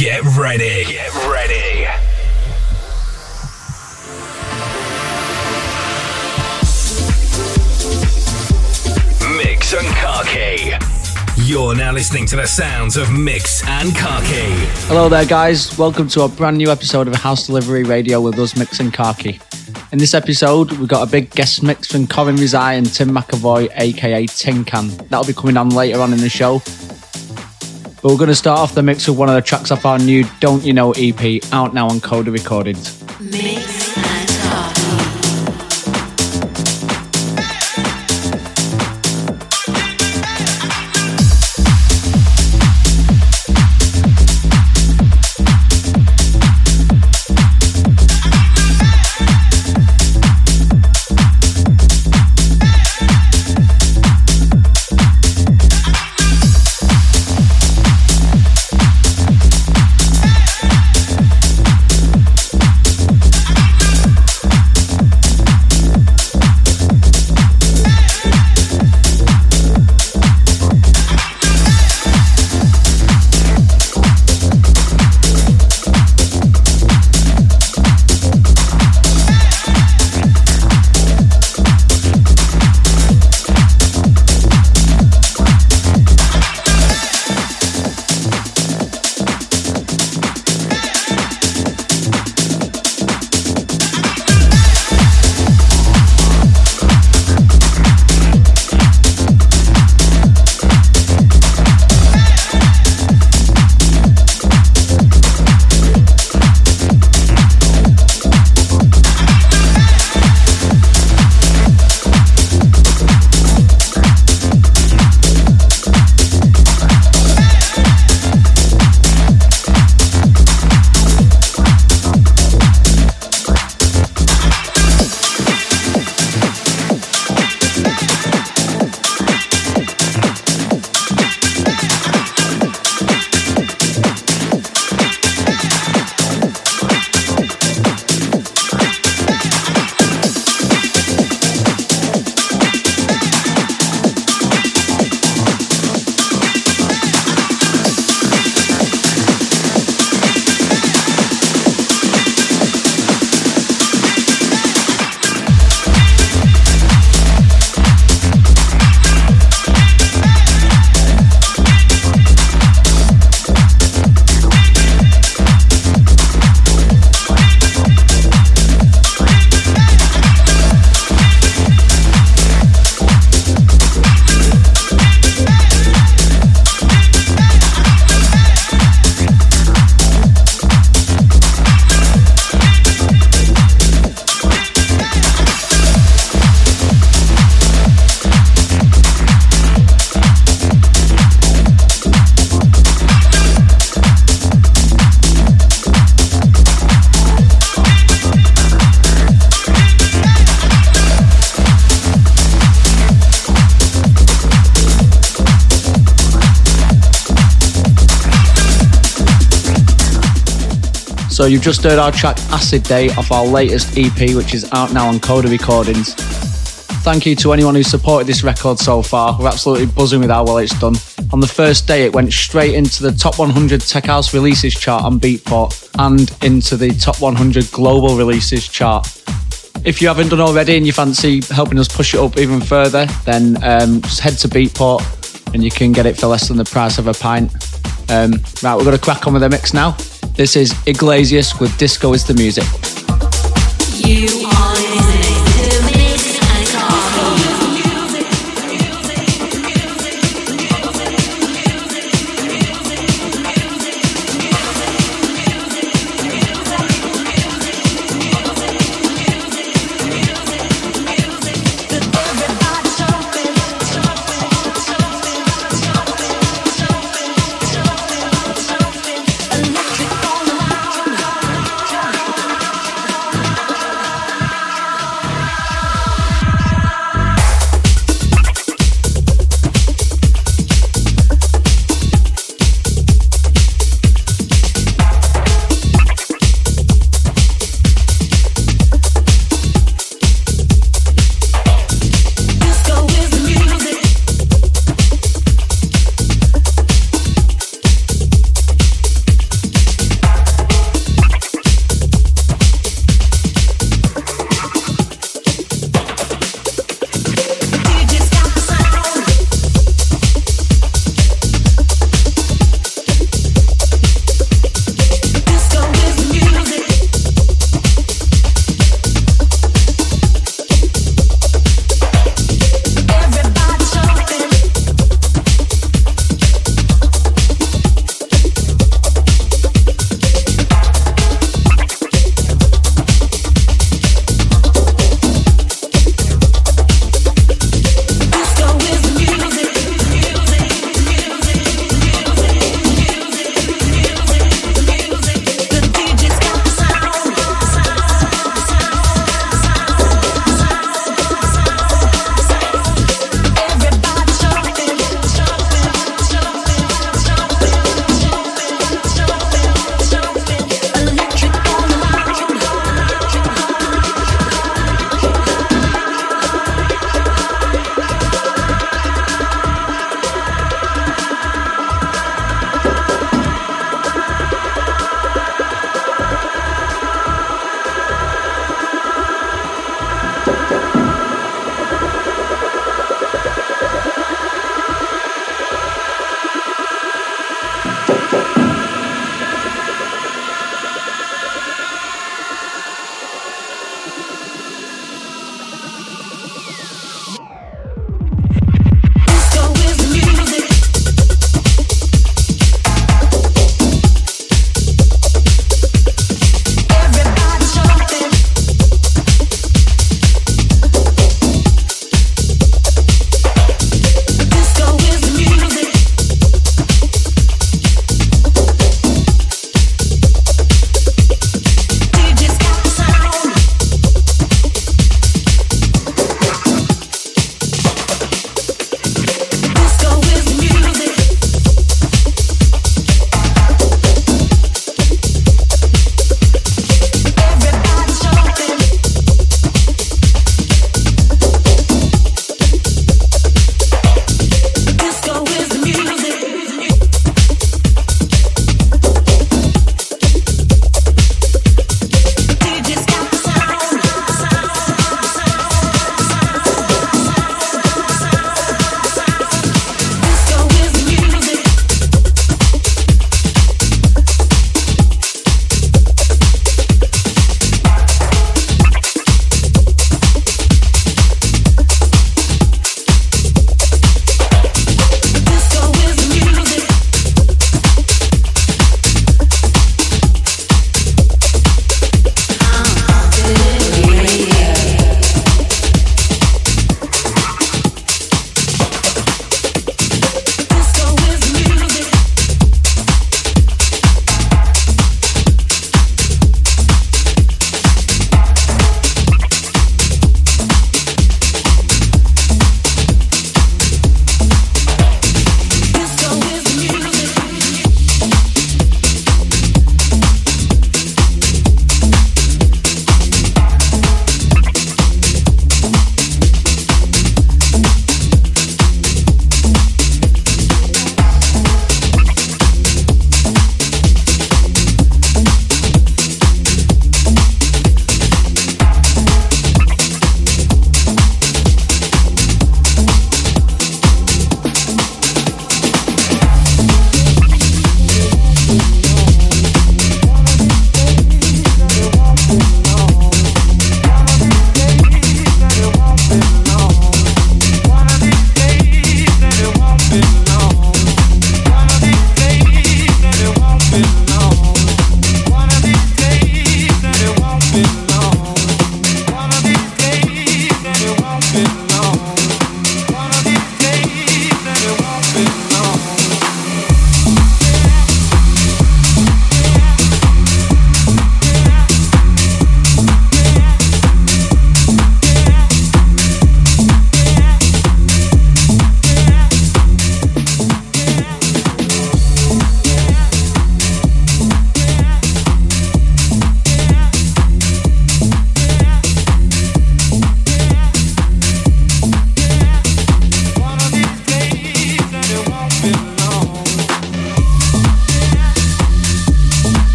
Get ready. Get ready. Mix and Khaki. You're now listening to the sounds of Mix and Khaki. Hello there, guys. Welcome to a brand new episode of House Delivery Radio with us, Mix and Khaki. In this episode, we've got a big guest mix from Corin Rizai and Tim McAvoy, aka Tin Can. That'll be coming on later on in the show. But we're going to start off the mix with one of the tracks off our new Don't You Know EP, out now on Coda Recordings. Mix. So you've just heard our track Acid Day off our latest EP, which is out now on Coda Recordings. Thank you to anyone who supported this record so far. We're absolutely buzzing with how well it's done. On the first day, it went straight into the top 100 Tech House releases chart on Beatport and into the top 100 global releases chart. If you haven't done already and you fancy helping us push it up even further, then um, just head to Beatport and you can get it for less than the price of a pint. Um, right, we're going to crack on with the mix now. This is Iglesias with Disco is the Music. You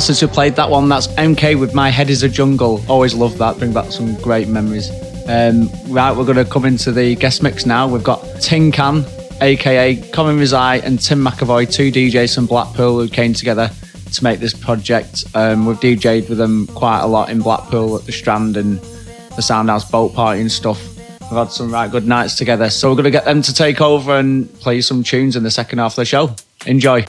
Since we played that one. That's MK with My Head is a Jungle. Always love that. Bring back some great memories. Um, right, we're going to come into the guest mix now. We've got Tin Can, aka Corin Rizai, and Tim McAvoy, two DJs from Blackpool who came together to make this project. Um, we've DJed with them quite a lot in Blackpool at the Strand and the Soundhouse Boat Party and stuff. We've had some right good nights together. So we're going to get them to take over and play some tunes in the second half of the show. Enjoy.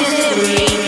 misery.